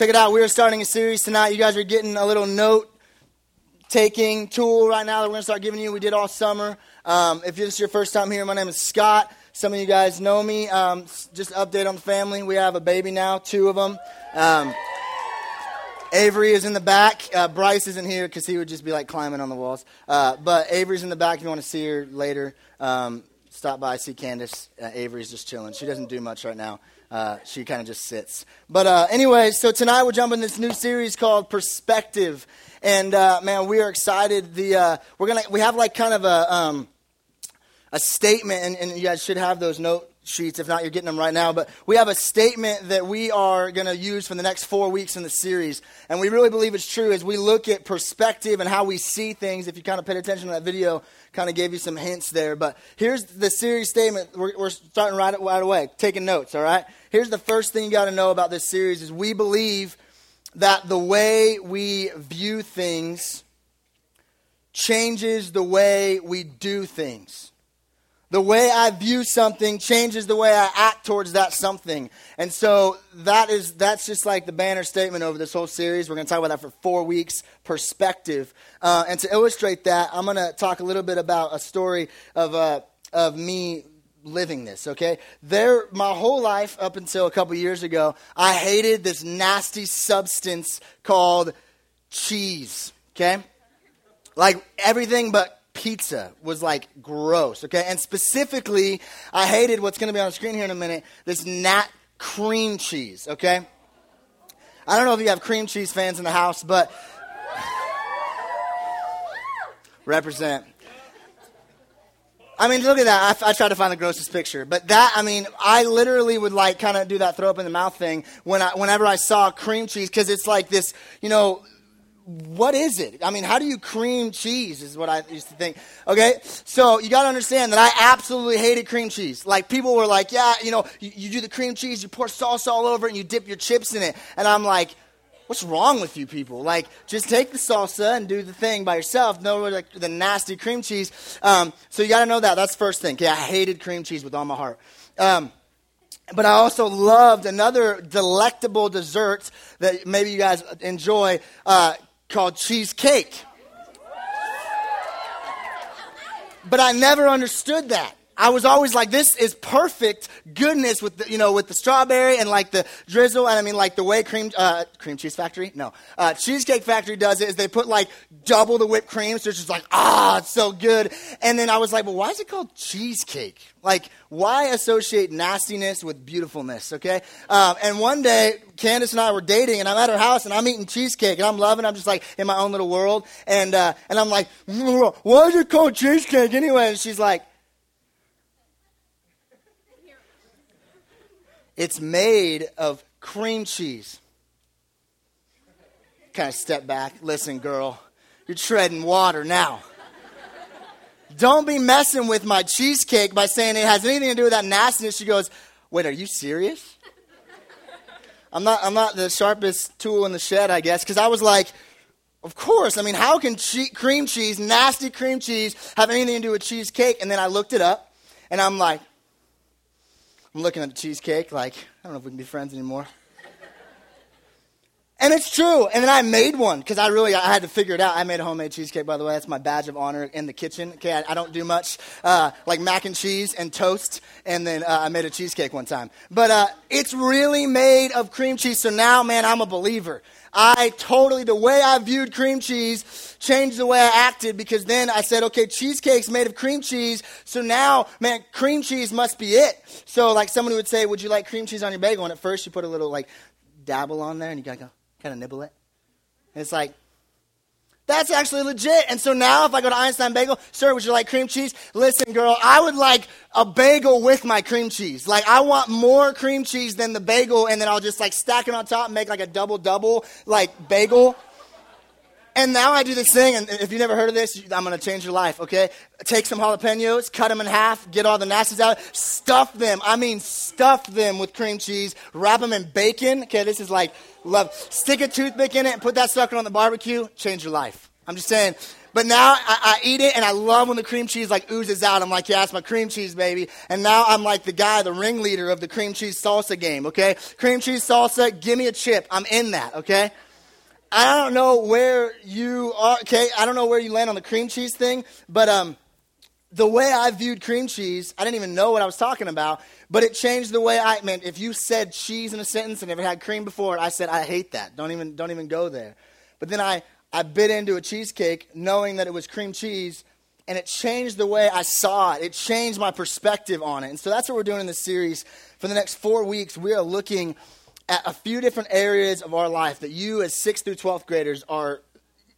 Check it out. We are starting a series tonight. You guys are getting a little note taking tool right now that we're going to start giving you. We did all summer. Um, if this is your first time here, my name is Scott. Some of you guys know me. Um, just update on the family. We have a baby now, two of them. Um, Avery is in the back. Uh, Bryce isn't here because he would just be like climbing on the walls. Uh, but Avery's in the back if you want to see her later. Um, stop by, see Candace. Uh, Avery's just chilling. She doesn't do much right now. Uh, she kind of just sits. But uh, anyway, so tonight we're jumping this new series called Perspective, and uh, man, we are excited. The uh, we're gonna we have like kind of a um, a statement, and, and you guys should have those note sheets. If not, you're getting them right now. But we have a statement that we are going to use for the next four weeks in the series. And we really believe it's true as we look at perspective and how we see things. If you kind of paid attention to that video, kind of gave you some hints there. But here's the series statement. We're, we're starting right, right away, taking notes, all right? Here's the first thing you got to know about this series is we believe that the way we view things changes the way we do things. The way I view something changes the way I act towards that something. And so that is that's just like the banner statement over this whole series. We're going to talk about that for four weeks, perspective. Uh, and to illustrate that, I'm going to talk a little bit about a story of, uh, of me living this, okay? There, my whole life up until a couple years ago, I hated this nasty substance called cheese, okay? Like everything but pizza was like gross, okay? And specifically, I hated what's to be on the screen here in a minute this nat cream cheese, okay? I don't know if you have cream cheese fans in the house, but represent. I mean, look at that. I, I tried to find the grossest picture. But that, I mean, I literally would like kind of do that throw up in the mouth thing when I, whenever I saw cream cheese because it's like this, you know, what is it? I mean, how do you cream cheese is what I used to think. Okay? So you got to understand that I absolutely hated cream cheese. Like people were like, yeah, you know, you, you, do the cream cheese, you pour sauce all over it and you dip your chips in it. And I'm like, what's wrong with you people? Like, just take the salsa and do the thing by yourself. No, like the nasty cream cheese. Um, so you got to know that. That's first thing. Okay, I hated cream cheese with all my heart. Um, but I also loved another delectable dessert that maybe you guys enjoy. Uh, called cheesecake. But I never understood that. I was always like, this is perfect goodness with the, you know, with the strawberry and like the drizzle. And I mean, like the way cream, uh, cream cheese factory? No. Uh, cheesecake factory does it is they put like double the whipped cream. So it's just like, ah, it's so good. And then I was like, well, why is it called cheesecake? Like, why associate nastiness with beautifulness? Okay. Um, and one day, Candace and I were dating and I'm at her house and I'm eating cheesecake and I'm loving, It. I'm just like in my own little world. And, uh, and I'm like, why is it called cheesecake anyway? And she's like, It's made of cream cheese. Kind of step back. Listen, girl, you're treading water now. Don't be messing with my cheesecake by saying it has anything to do with that nastiness. She goes, Wait, are you serious? I'm not, I'm not the sharpest tool in the shed, I guess, because I was like, of course. I mean, how can che- cream cheese, nasty cream cheese, have anything to do with cheesecake? And then I looked it up, and I'm like, I'm looking at the cheesecake like, I don't know if we can be friends anymore. And it's true. And then I made one because I really I had to figure it out. I made a homemade cheesecake, by the way. That's my badge of honor in the kitchen. Okay, I, I don't do much uh, like mac and cheese and toast. And then uh, I made a cheesecake one time. But uh, it's really made of cream cheese. So now, man, I'm a believer. I totally, the way I viewed cream cheese changed the way I acted because then I said, okay, cheesecake's made of cream cheese. So now, man, cream cheese must be it. So like someone would say, would you like cream cheese on your bagel? And at first you put a little like dabble on there and you gotta go kind of nibble it. And it's like, that's actually legit. And so now, if I go to Einstein Bagel, sir, would you like cream cheese? Listen, girl, I would like a bagel with my cream cheese. Like, I want more cream cheese than the bagel, and then I'll just like stack it on top and make like a double double, like bagel. And now I do this thing, and if you've never heard of this, I'm going to change your life, okay? Take some jalapenos, cut them in half, get all the nasties out, stuff them. I mean, stuff them with cream cheese, wrap them in bacon. Okay, this is like love. Stick a toothpick in it and put that sucker on the barbecue, change your life. I'm just saying, But now I, I, eat it and I love when the cream cheese like oozes out. I'm like, yeah, it's my cream cheese, baby. And now I'm like the guy, the ringleader of the cream cheese salsa game, okay? Cream cheese salsa, give me a chip. I'm in that, okay? I don't know where you are, okay? I don't know where you land on the cream cheese thing, but um, the way I viewed cream cheese, I didn't even know what I was talking about, but it changed the way I, man, if you said cheese in a sentence and never had cream before, I said, I hate that. Don't even, don't even go there. But then I, I bit into a cheesecake knowing that it was cream cheese, and it changed the way I saw it. It changed my perspective on it. And so that's what we're doing in this series. For the next four weeks, we are looking at a few different areas of our life that you, as 6th through 12th graders, are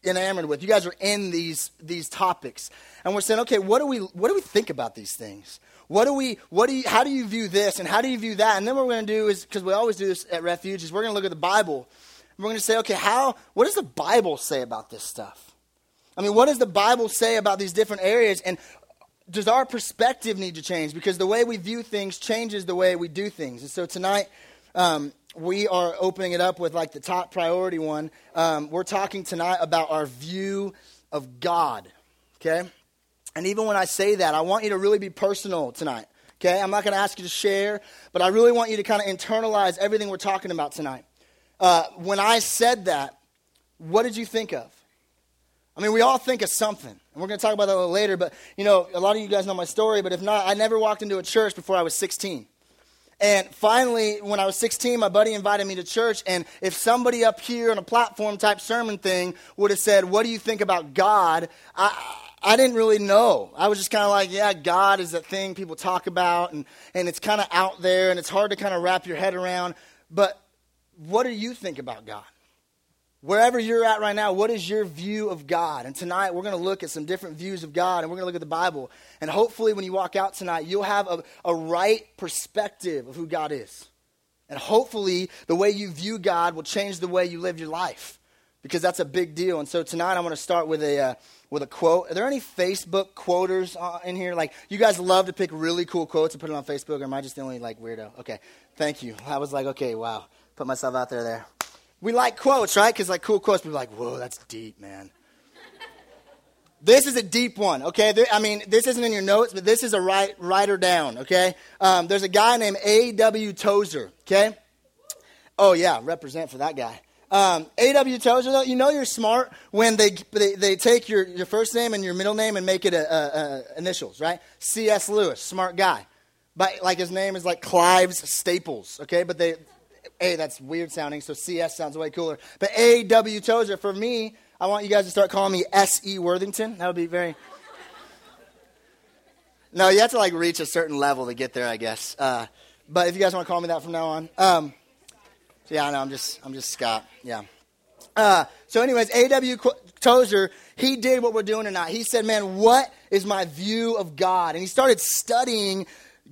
enamored with. You guys are in these, these topics. And we're saying, okay, what do we, what do we think about these things? What do we, what do you, how do you view this and how do you view that? And then what we're going to do is, because we always do this at Refuge, is we're going to look at the Bible we're going to say, okay, how, what does the Bible say about this stuff? I mean, what does the Bible say about these different areas? And does our perspective need to change? Because the way we view things changes the way we do things. And so tonight, um, we are opening it up with like the top priority one. Um, we're talking tonight about our view of God. Okay? And even when I say that, I want you to really be personal tonight. Okay? I'm not going to ask you to share, but I really want you to kind of internalize everything we're talking about tonight. Uh, when I said that, what did you think of? I mean, we all think of something. And we're going to talk about that a little later, but, you know, a lot of you guys know my story, but if not, I never walked into a church before I was 16. And finally, when I was 16, my buddy invited me to church. And if somebody up here on a platform type sermon thing would have said, What do you think about God? I, I didn't really know. I was just kind of like, Yeah, God is that thing people talk about, and, and it's kind of out there, and it's hard to kind of wrap your head around. But what do you think about God? Wherever you're at right now, what is your view of God? And tonight we're going to look at some different views of God and we're going to look at the Bible. And hopefully, when you walk out tonight, you'll have a, a right perspective of who God is. And hopefully, the way you view God will change the way you live your life because that's a big deal. And so tonight I'm going to start with a, uh, with a quote. Are there any Facebook quoters uh, in here? Like, you guys love to pick really cool quotes and put it on Facebook, or am I just the only, like, weirdo? Okay, thank you. I was like, okay, wow put myself out there there. We like quotes, right? Because like cool quotes, are like, whoa, that's deep, man. this is a deep one, okay? I mean, this isn't in your notes, but this is a write, writer down, okay? Um, there's a guy named A.W. Tozer, okay? Oh, yeah, represent for that guy. Um, A.W. Tozer, though, you know you're smart when they, they, they, take your, your first name and your middle name and make it a, a, a initials, right? C.S. Lewis, smart guy. But like his name is like Clive's Staples, okay? But they, a, that's weird sounding, so CS sounds way cooler. But A.W. Tozer, for me, I want you guys to start calling me S.E. Worthington. That would be very. No, you have to like reach a certain level to get there, I guess. Uh, but if you guys want to call me that from now on, um, so yeah, I know I'm just I'm just Scott. Yeah. Uh, so, anyways, A.W. Tozer, he did what we're doing tonight. He said, "Man, what is my view of God?" And he started studying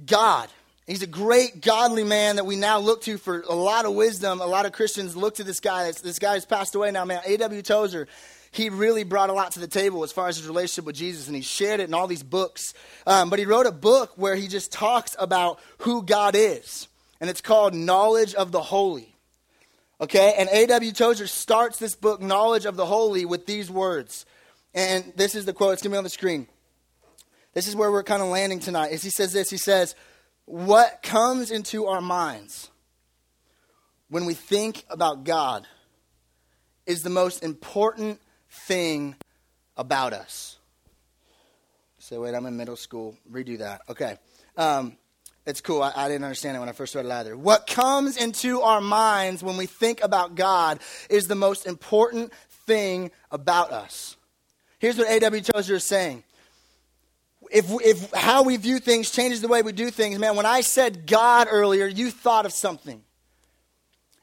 God. He's a great, godly man that we now look to for a lot of wisdom. A lot of Christians look to this guy. This guy has passed away now, man. A.W. Tozer, he really brought a lot to the table as far as his relationship with Jesus, and he shared it in all these books. Um, but he wrote a book where he just talks about who God is, and it's called Knowledge of the Holy. Okay, and A.W. Tozer starts this book, Knowledge of the Holy, with these words. And this is the quote, it's going to be on the screen. This is where we're kind of landing tonight. Is he says this, he says, what comes into our minds when we think about God is the most important thing about us. Say, wait, I'm in middle school. Redo that. Okay. Um, it's cool. I, I, didn't understand it when I first read it either. What comes into our minds when we think about God is the most important thing about us. Here's what A.W. Tozer is saying if, if how we view things changes the way we do things, man, when I said God earlier, you thought of something.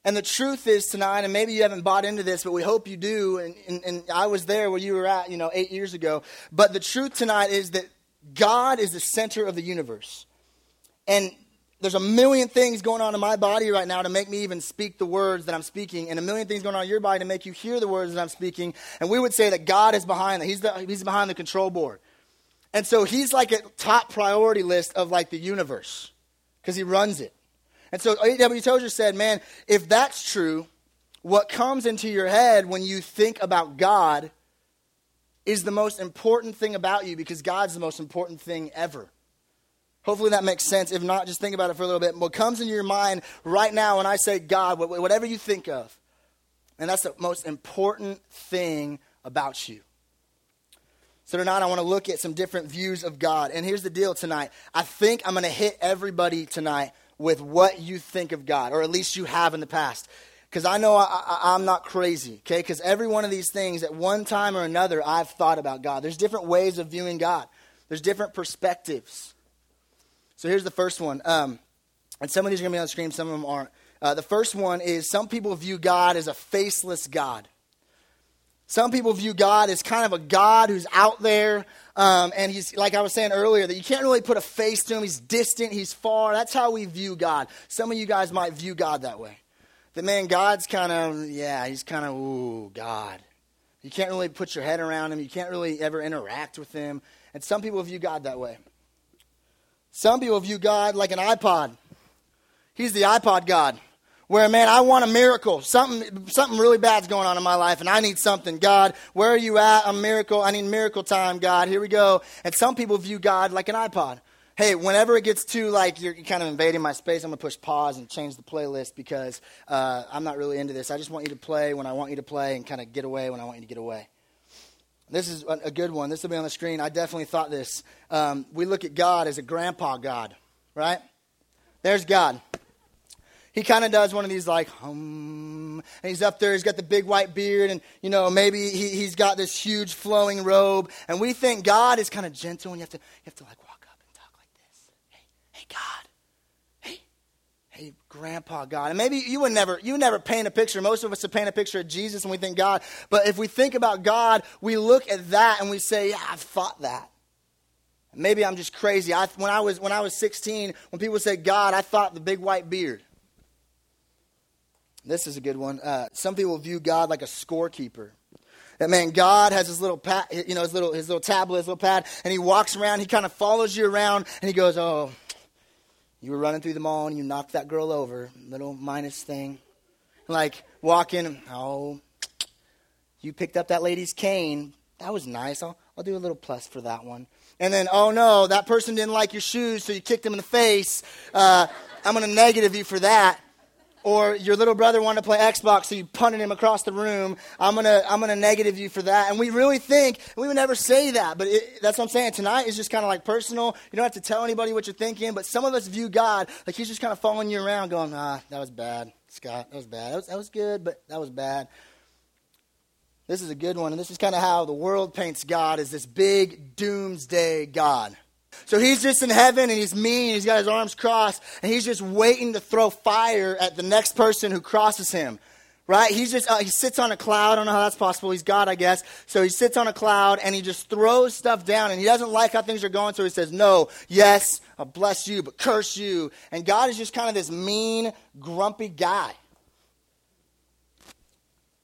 And the truth is tonight, and maybe you haven't bought into this, but we hope you do. And, and, and, I was there where you were at, you know, eight years ago. But the truth tonight is that God is the center of the universe. And there's a million things going on in my body right now to make me even speak the words that I'm speaking, and a million things going on in your body to make you hear the words that I'm speaking. And we would say that God is behind that. He's, the, he's behind the control board. And so he's like a top priority list of like the universe because he runs it. And so A.W. Tozer said, man, if that's true, what comes into your head when you think about God is the most important thing about you because God's the most important thing ever. Hopefully that makes sense. If not, just think about it for a little bit. What comes into your mind right now when I say God, whatever you think of, and that's the most important thing about you. So tonight I want to look at some different views of God. And here's the deal tonight. I think I'm going to hit everybody tonight with what you think of God, or at least you have in the past. Because I know I, am not crazy, okay? Because every one of these things, at one time or another, I've thought about God. There's different ways of viewing God, there's different perspectives. So here's the first one. Um, and some of these are going to be on the screen, some of them aren't. Uh, the first one is some people view God as a faceless God. Some people view God as kind of a God who's out there, um, and he's, like I was saying earlier, that you can't really put a face to him. He's distant, he's far. That's how we view God. Some of you guys might view God that way. That, man, God's kind of, yeah, he's kind of, ooh, God. You can't really put your head around him, you can't really ever interact with him. And some people view God that way. Some people view God like an iPod. He's the iPod God. Where, man, I want a miracle. Something, something really bad's going on in my life, and I need something. God, where are you at? A miracle. I need miracle time, God. Here we go. And some people view God like an iPod. Hey, whenever it gets too like you're kind of invading my space, I'm gonna push pause and change the playlist because uh, I'm not really into this. I just want you to play when I want you to play and kind of get away when I want you to get away. This is a good one. This will be on the screen. I definitely thought this. Um, we look at God as a grandpa God, right? There's God. He kind of does one of these like hum, and he's up there. He's got the big white beard, and you know maybe he, he's got this huge flowing robe. And we think God is kind of gentle, and you have to you have to like walk up and talk like this. Hey, hey, God, hey, hey, grandpa God. And maybe you would never, you would never paint a picture. Most of us would paint a picture of Jesus and we think God. But if we think about God, we look at that and we say, yeah, I've thought that. Maybe I'm just crazy. I, when, I was, when I was 16, when people said God, I thought the big white beard. This is a good one. Uh, some people view God like a scorekeeper. That man, God has his little pad, you know, his little his little tablet, his little pad, and he walks around. He kind of follows you around, and he goes, "Oh, you were running through the mall and you knocked that girl over, little minus thing. Like walking, oh, you picked up that lady's cane. That was nice. I'll, I'll do a little plus for that one. And then, oh no, that person didn't like your shoes, so you kicked him in the face. Uh, I'm going to negative you for that or your little brother wanted to play Xbox, so you punted him across the room. I'm gonna I'm gonna negative you for that. And we really think we would never say that, but it, that's what I'm saying. Tonight is just kind of like personal. You don't have to tell anybody what you're thinking, but some of us view God like He's just kind of following you around, going, Ah, that was bad, Scott. That was bad. That was, that was good, but that was bad. This is a good one, and this is kind of how the world paints God as this big doomsday God. So he's just in heaven and he's mean, he's got his arms crossed, and he's just waiting to throw fire at the next person who crosses him. Right? He's just, uh, he sits on a cloud. I don't know how that's possible. He's God, I guess. So he sits on a cloud and he just throws stuff down and he doesn't like how things are going. So he says, no, yes, I'll bless you, but curse you. And God is just kind of this mean, grumpy guy.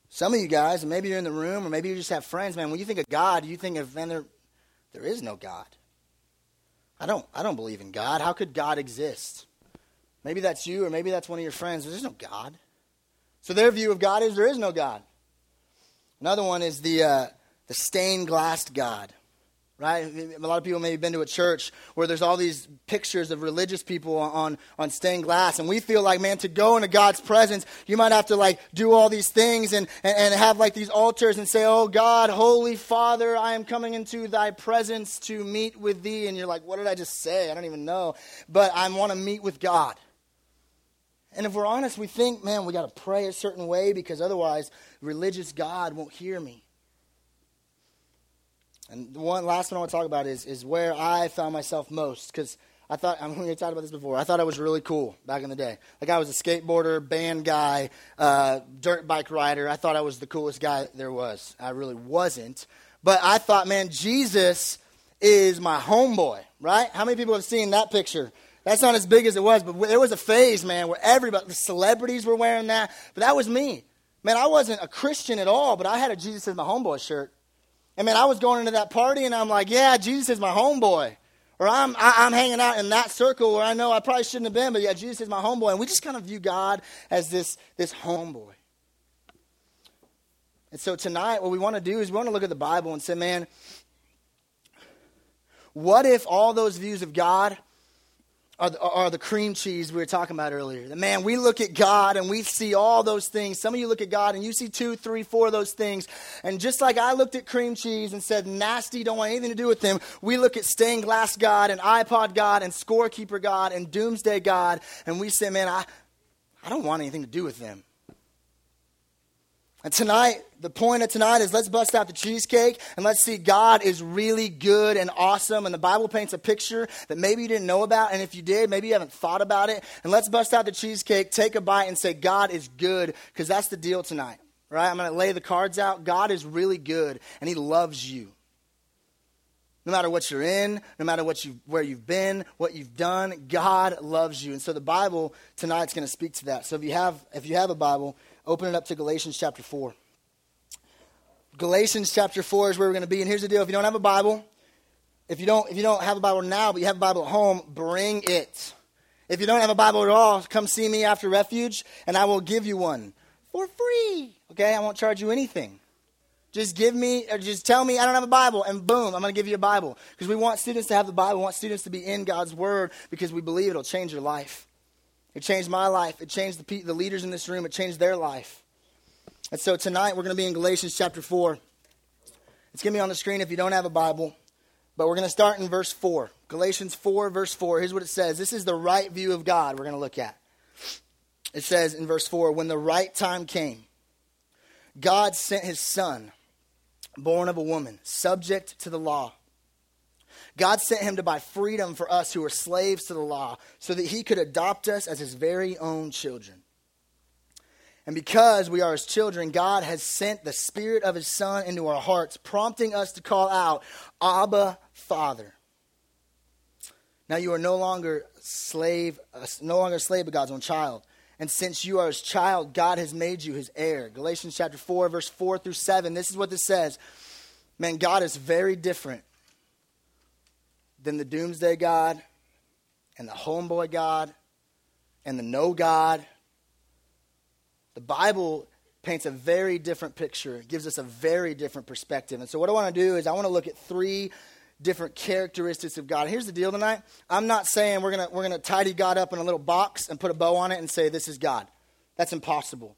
Some of you guys, maybe you're in the room or maybe you just have friends, man, when you think of God, you think of, man, there, there is no God. I don't, I don't believe in God. How could God exist? Maybe that's you, or maybe that's one of your friends. There's no God. So their view of God is there is no God. Another one is the, uh, the stained glass God right? A lot of people may have been to a church where there's all these pictures of religious people on, on stained glass. And we feel like, man, to go into God's presence, you might have to like do all these things and, and, and have like these altars and say, oh God, Holy Father, I am coming into thy presence to meet with thee. And you're like, what did I just say? I don't even know. But I want to meet with God. And if we're honest, we think, man, we got to pray a certain way because otherwise religious God won't hear me. And the one last one I want to talk about is, is where I found myself most. Because I thought, I'm going to talk about this before. I thought I was really cool back in the day. Like I was a skateboarder, band guy, uh, dirt bike rider. I thought I was the coolest guy there was. I really wasn't. But I thought, man, Jesus is my homeboy, right? How many people have seen that picture? That's not as big as it was, but there was a phase, man, where everybody, the celebrities were wearing that. But that was me. Man, I wasn't a Christian at all, but I had a Jesus is my homeboy shirt. And man, I was going into that party and I'm like, yeah, Jesus is my homeboy. Or I'm, I, am i am hanging out in that circle where I know I probably shouldn't have been, but yeah, Jesus is my homeboy. And we just kind of view God as this, this homeboy. And so tonight, what we want to do is we want to look at the Bible and say, man, what if all those views of God are the, are the cream cheese we were talking about earlier? The man, we look at God and we see all those things. Some of you look at God and you see two, three, four of those things. And just like I looked at cream cheese and said, nasty, don't want anything to do with them, we look at stained glass God and iPod God and scorekeeper God and doomsday God. And we say, man, I, I don't want anything to do with them. And tonight, the point of tonight is let's bust out the cheesecake and let's see God is really good and awesome. And the Bible paints a picture that maybe you didn't know about. And if you did, maybe you haven't thought about it. And let's bust out the cheesecake, take a bite, and say, God is good, because that's the deal tonight. Right? I'm going to lay the cards out. God is really good, and He loves you. No matter what you're in, no matter what you, where you've been, what you've done, God loves you. And so the Bible tonight's going to speak to that. So if you have, if you have a Bible, Open it up to Galatians chapter 4. Galatians chapter 4 is where we're going to be. And here's the deal if you don't have a Bible, if you don't, if you don't have a Bible now, but you have a Bible at home, bring it. If you don't have a Bible at all, come see me after Refuge, and I will give you one for free. Okay? I won't charge you anything. Just give me, or just tell me I don't have a Bible, and boom, I'm going to give you a Bible. Because we want students to have the Bible, we want students to be in God's Word, because we believe it'll change your life. It changed my life. It changed the, the leaders in this room. It changed their life. And so tonight we're going to be in Galatians chapter 4. It's going to be on the screen if you don't have a Bible. But we're going to start in verse 4. Galatians 4, verse 4. Here's what it says. This is the right view of God we're going to look at. It says in verse 4 When the right time came, God sent his son, born of a woman, subject to the law God sent him to buy freedom for us who are slaves to the law so that he could adopt us as his very own children. And because we are his children, God has sent the Spirit of his Son into our hearts, prompting us to call out, Abba, Father. Now you are no longer slave, uh, no longer slave of God's own child. And since you are his child, God has made you his heir. Galatians chapter 4, verse 4 through 7. This is what this says. Man, God is very different than the doomsday God and the homeboy God and the no God. The Bible paints a very different picture, gives us a very different perspective. And so, what I want to do is, I want to look at three different characteristics of God. Here's the deal tonight I'm not saying we're going we're gonna tidy God up in a little box and put a bow on it and say, This is God. That's impossible.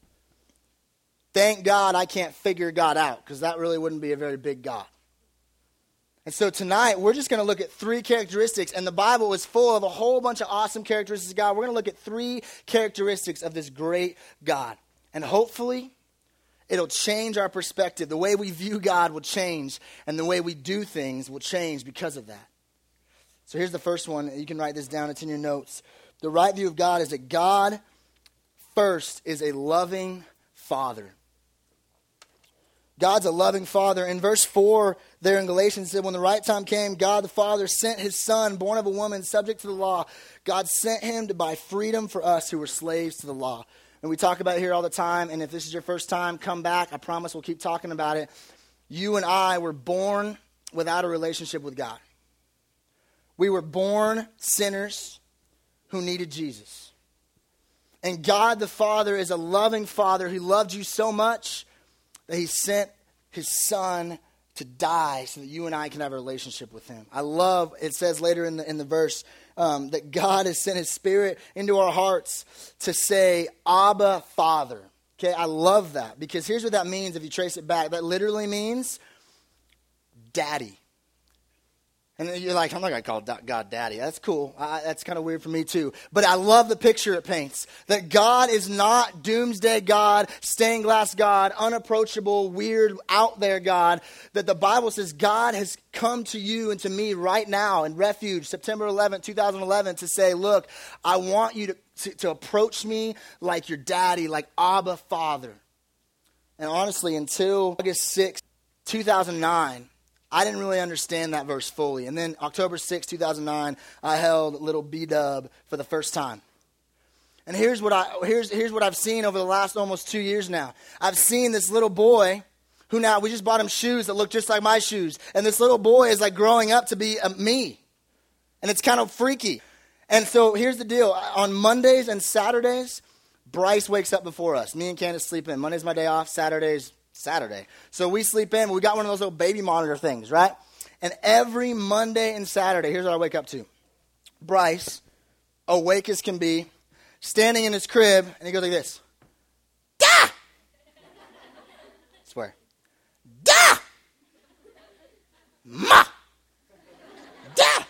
Thank God I can't figure God out because that really wouldn't be a very big God. And so tonight, we're just going to look at three characteristics, and the Bible is full of a whole bunch of awesome characteristics of God. We're going to look at three characteristics of this great God. And hopefully, it'll change our perspective. The way we view God will change, and the way we do things will change because of that. So here's the first one. You can write this down, it's in your notes. The right view of God is that God, first, is a loving Father. God's a loving father. In verse 4 there in Galatians, said, When the right time came, God the Father sent his son, born of a woman, subject to the law. God sent him to buy freedom for us who were slaves to the law. And we talk about it here all the time. And if this is your first time, come back. I promise we'll keep talking about it. You and I were born without a relationship with God. We were born sinners who needed Jesus. And God the Father is a loving Father who loved you so much that he sent his son to die so that you and I can have a relationship with him. I love, it says later in the, in the verse, um, that God has sent his spirit into our hearts to say, Abba, Father. Okay, I love that because here's what that means if you trace it back. That literally means daddy. And you're like, I'm not going to call God daddy. That's cool. I, that's kind of weird for me too. But I love the picture it paints that God is not doomsday God, stained glass God, unapproachable, weird, out there God. That the Bible says God has come to you and to me right now in refuge, September 11, 2011, to say, Look, I want you to, to, to approach me like your daddy, like Abba Father. And honestly, until August 6, 2009, I didn't really understand that verse fully. And then October 6, 2009, I held little B Dub for the first time. And here's what, I, here's, here's what I've seen over the last almost two years now. I've seen this little boy who now, we just bought him shoes that look just like my shoes. And this little boy is like growing up to be a, me. And it's kind of freaky. And so here's the deal on Mondays and Saturdays, Bryce wakes up before us. Me and Candace sleep in. Monday's my day off, Saturdays, Saturday. So we sleep in. We got one of those little baby monitor things, right? And every Monday and Saturday, here's what I wake up to Bryce, awake as can be, standing in his crib, and he goes like this. Da! swear. Da! Ma! Da!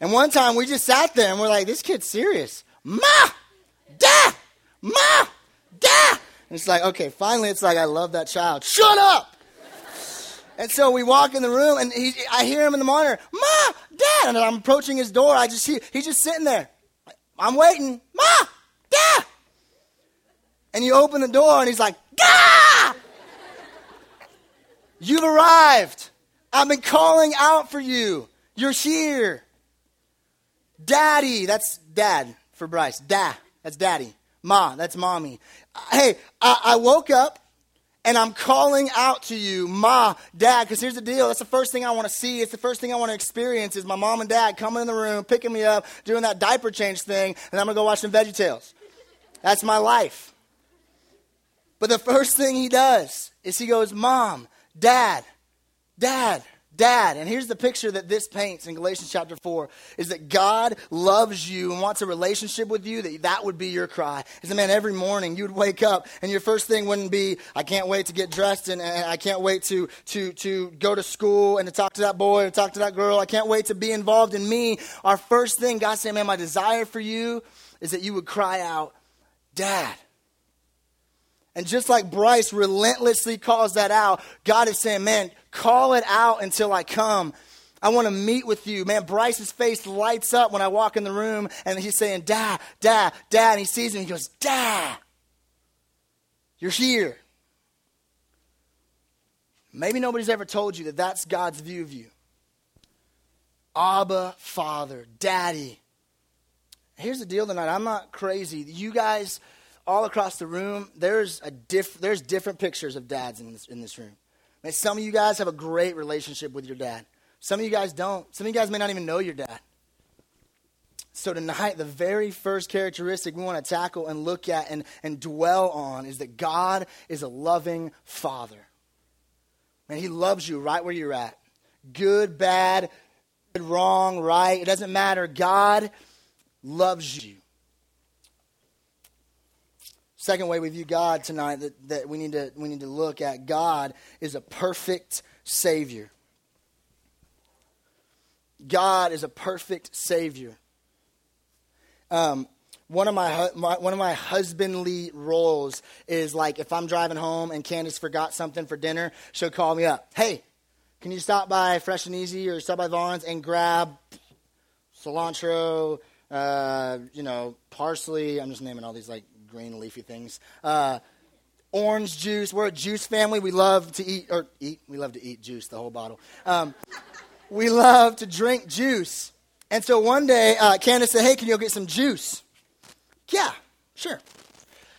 And one time we just sat there and we're like, this kid's serious. Ma! Da! Ma! And it's like, okay, finally it's like, I love that child. Shut up! And so we walk in the room, and he, I hear him in the monitor, Ma, Dad. And I'm approaching his door. I just see he's just sitting there. I'm waiting, Ma, Dad. And you open the door, and he's like, Gah! You've arrived. I've been calling out for you. You're here. Daddy, that's dad for Bryce. Da, that's daddy. Ma, that's mommy. Hey, I, I woke up and I'm calling out to you, Ma, Dad, because here's the deal. That's the first thing I want to see. It's the first thing I want to experience is my mom and dad coming in the room, picking me up, doing that diaper change thing, and I'm going to go watch some Veggie Tales. That's my life. But the first thing he does is he goes, Mom, Dad, Dad, dad. And here's the picture that this paints in Galatians chapter 4 is that God loves you and wants a relationship with you, that that would be your cry. Is that, man, every morning you would wake up and your first thing wouldn't be, I can't wait to get dressed and, and I can't wait to, to, to go to school and to talk to that boy or talk to that girl. I can't wait to be involved in me. Our first thing, God said, man, my desire for you is that you would cry out, Dad. And just like Bryce relentlessly calls that out, God is saying, man, call it out until I come. I want to meet with you. Man, Bryce's face lights up when I walk in the room and he's saying, Dad, Dad, Dad. And he sees me and he goes, Dad, you're here. Maybe nobody's ever told you that that's God's view of you. Abba, Father, Daddy. Here's the deal tonight. I'm not crazy. You guys all across the room, there's, a diff- there's different pictures of dads in this, in this room. Man, some of you guys have a great relationship with your dad. Some of you guys don't. Some of you guys may not even know your dad. So, tonight, the very first characteristic we want to tackle and look at and, and dwell on is that God is a loving father. Man, He loves you right where you're at. Good, bad, good, wrong, right. It doesn't matter. God loves you. Second way we view God tonight that, that we, need to, we need to look at God is a perfect Savior. God is a perfect Savior. Um, one of my, my, one of my husbandly roles is like if I'm driving home and Candace forgot something for dinner, she'll call me up. Hey, can you stop by Fresh and Easy or stop by Vons and grab cilantro, uh, you know, parsley? I'm just naming all these like green leafy things. Uh, orange juice. We're a juice family. We love to eat, or eat, we love to eat juice, the whole bottle. Um, we love to drink juice. And so one day, uh, Candace said, Hey, can you go get some juice? Yeah, sure.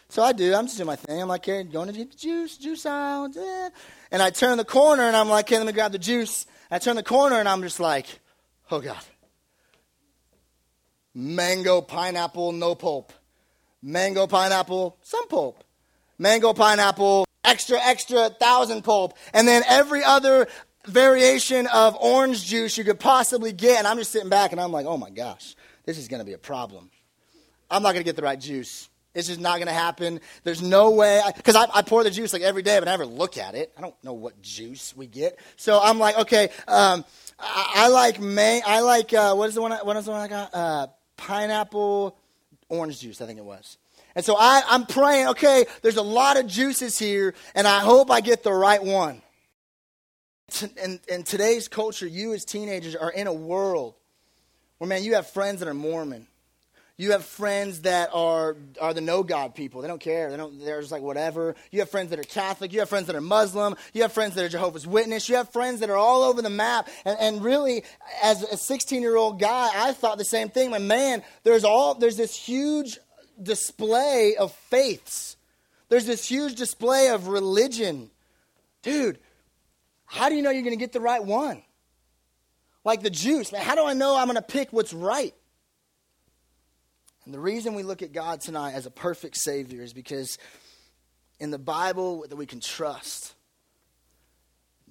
So I do. I'm just doing my thing. I'm like, hey, going to get the juice, juice out. Eh. And I turn the corner and I'm like, okay, let me grab the juice. I turn the corner and I'm just like, oh God. Mango, pineapple, no pulp mango pineapple, some pulp. Mango pineapple, extra, extra, thousand pulp. And then every other variation of orange juice you could possibly get. And I'm just sitting back and I'm like, oh my gosh, this is going to be a problem. I'm not going to get the right juice. It's just not going to happen. There's no way. Because I, I, I, pour the juice like every day, but I never look at it. I don't know what juice we get. So I'm like, okay, um, I, I, like May. I like uh, what is the one? what is the one I got? Uh, pineapple orange juice, I think it was. And so I, I'm praying, okay, there's a lot of juices here, and I hope I get the right one. In, in today's culture, you as teenagers are in a world where, man, you have friends that are Mormon. You have friends that are, are the no God people. They don't care. They don't, they're just like whatever. You have friends that are Catholic. You have friends that are Muslim. You have friends that are Jehovah's Witness. You have friends that are all over the map. And, and really, as a 16 year old guy, I thought the same thing. My man, there's all, there's this huge display of faiths. There's this huge display of religion. Dude, how do you know you're going to get the right one? Like the juice. Man, how do I know I'm going to pick what's right? And the reason we look at God tonight as a perfect Savior is because in the Bible that we can trust.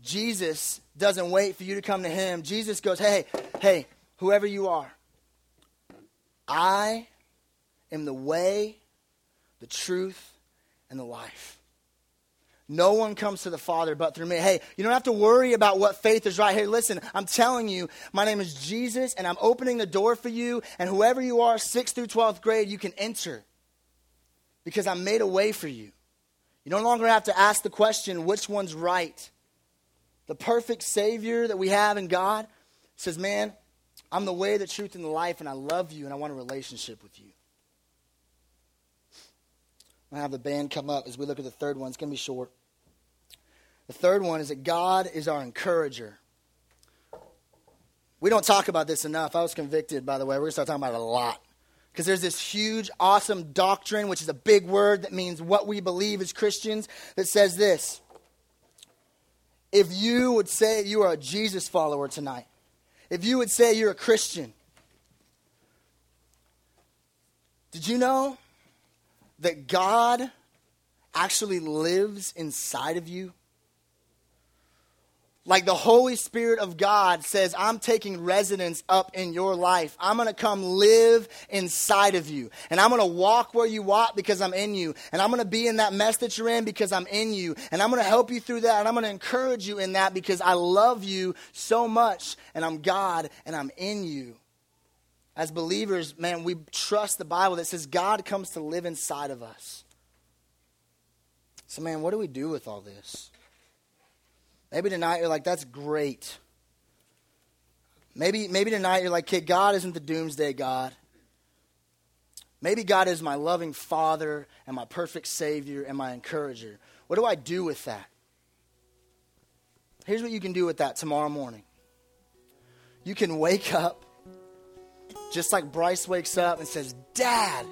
Jesus doesn't wait for you to come to him. Jesus goes, Hey, hey, whoever you are, I am the way, the truth, and the life. No one comes to the Father but through me. Hey, you don't have to worry about what faith is right. Hey, listen, I'm telling you, my name is Jesus, and I'm opening the door for you, and whoever you are, 6th through 12th grade, you can enter because I made a way for you. You no longer have to ask the question, which one's right? The perfect Savior that we have in God says, Man, I'm the way, the truth, and the life, and I love you, and I want a relationship with you. I'm going to have the band come up as we look at the third one. It's going to be short. The third one is that God is our encourager. We don't talk about this enough. I was convicted, by the way. We're going to start talking about it a lot. Because there's this huge, awesome doctrine, which is a big word that means what we believe as Christians, that says this. If you would say you are a Jesus follower tonight, if you would say you're a Christian, did you know that God actually lives inside of you? Like the Holy Spirit of God says, I'm taking residence up in your life. I'm going to come live inside of you. And I'm going to walk where you walk because I'm in you. And I'm going to be in that mess that you're in because I'm in you. And I'm going to help you through that. And I'm going to encourage you in that because I love you so much. And I'm God and I'm in you. As believers, man, we trust the Bible that says God comes to live inside of us. So, man, what do we do with all this? Maybe tonight you're like, that's great. Maybe, maybe tonight you're like, kid, God isn't the doomsday God. Maybe God is my loving Father and my perfect Savior and my encourager. What do I do with that? Here's what you can do with that tomorrow morning. You can wake up just like Bryce wakes up and says, Dad,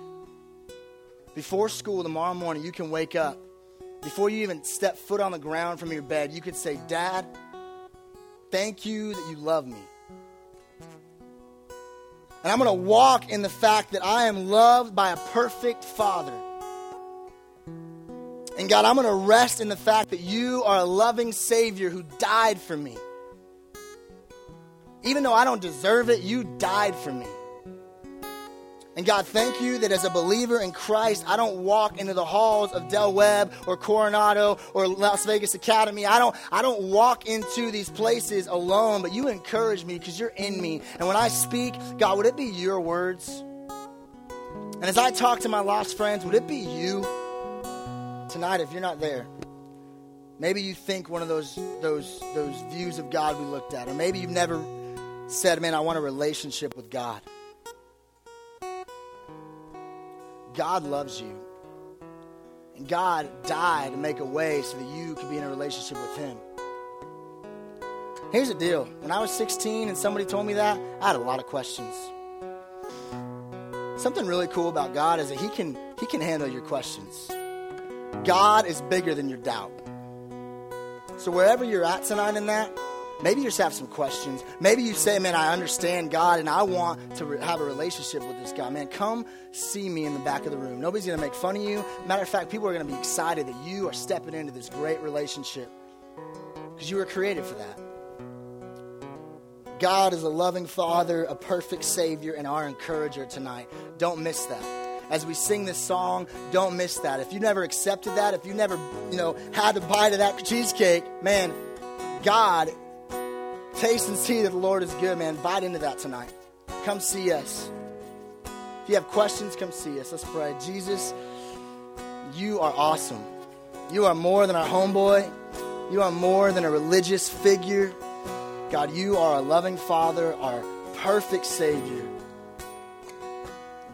before school tomorrow morning, you can wake up before you even step foot on the ground from your bed, you could say, Dad, thank you that you love me. And I'm going to walk in the fact that I am loved by a perfect Father. And God, I'm going to rest in the fact that you are a loving Savior who died for me. Even though I don't deserve it, you died for me. And God, thank you that as a believer in Christ, I don't walk into the halls of Del Webb or Coronado or Las Vegas Academy. I don't, I don't walk into these places alone, but you encourage me because you're in me. And when I speak, God, would it be your words? And as I talk to my lost friends, would it be you tonight if you're not there? Maybe you think one of those those those views of God we looked at, or maybe you've never said, "Man, I want a relationship with God." God loves you. And God died to make a way so that you could be in a relationship with Him. Here's the deal when I was 16 and somebody told me that, I had a lot of questions. Something really cool about God is that He can, he can handle your questions. God is bigger than your doubt. So, wherever you're at tonight in that, Maybe you just have some questions. Maybe you say, man, I understand God and I want to re- have a relationship with this God. Man, come see me in the back of the room. Nobody's going to make fun of you. Matter of fact, people are going to be excited that you are stepping into this great relationship because you were created for that. God is a loving Father, a perfect Savior, and our encourager tonight. Don't miss that as we sing this song, don't miss that. If you never accepted that, if you never, you know, had a bite of that cheesecake, man, God Taste and see that the Lord is good, man. Bite into that tonight. Come see us. If you have questions, come see us. Let's pray. Jesus, you are awesome. You are more than our homeboy. You are more than a religious figure. God, you are a loving Father, our perfect Savior.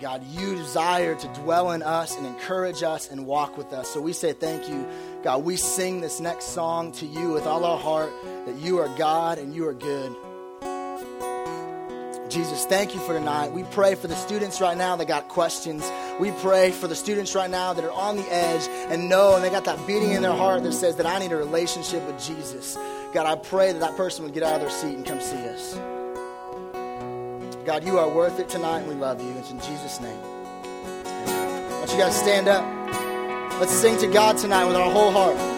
God, you desire to dwell in us and encourage us and walk with us. So we say thank you. God, we sing this next song to you with all our heart that you are God and you are good. Jesus, thank you for tonight. We pray for the students right now that got questions. We pray for the students right now that are on the edge and know and they got that beating in their heart that says that I need a relationship with Jesus. God, I pray that that person would get out of their seat and come see us. God, you are worth it tonight, we love you. It's in Jesus' name. Amen. Why don't you guys stand up? Let's sing to God tonight with our whole heart.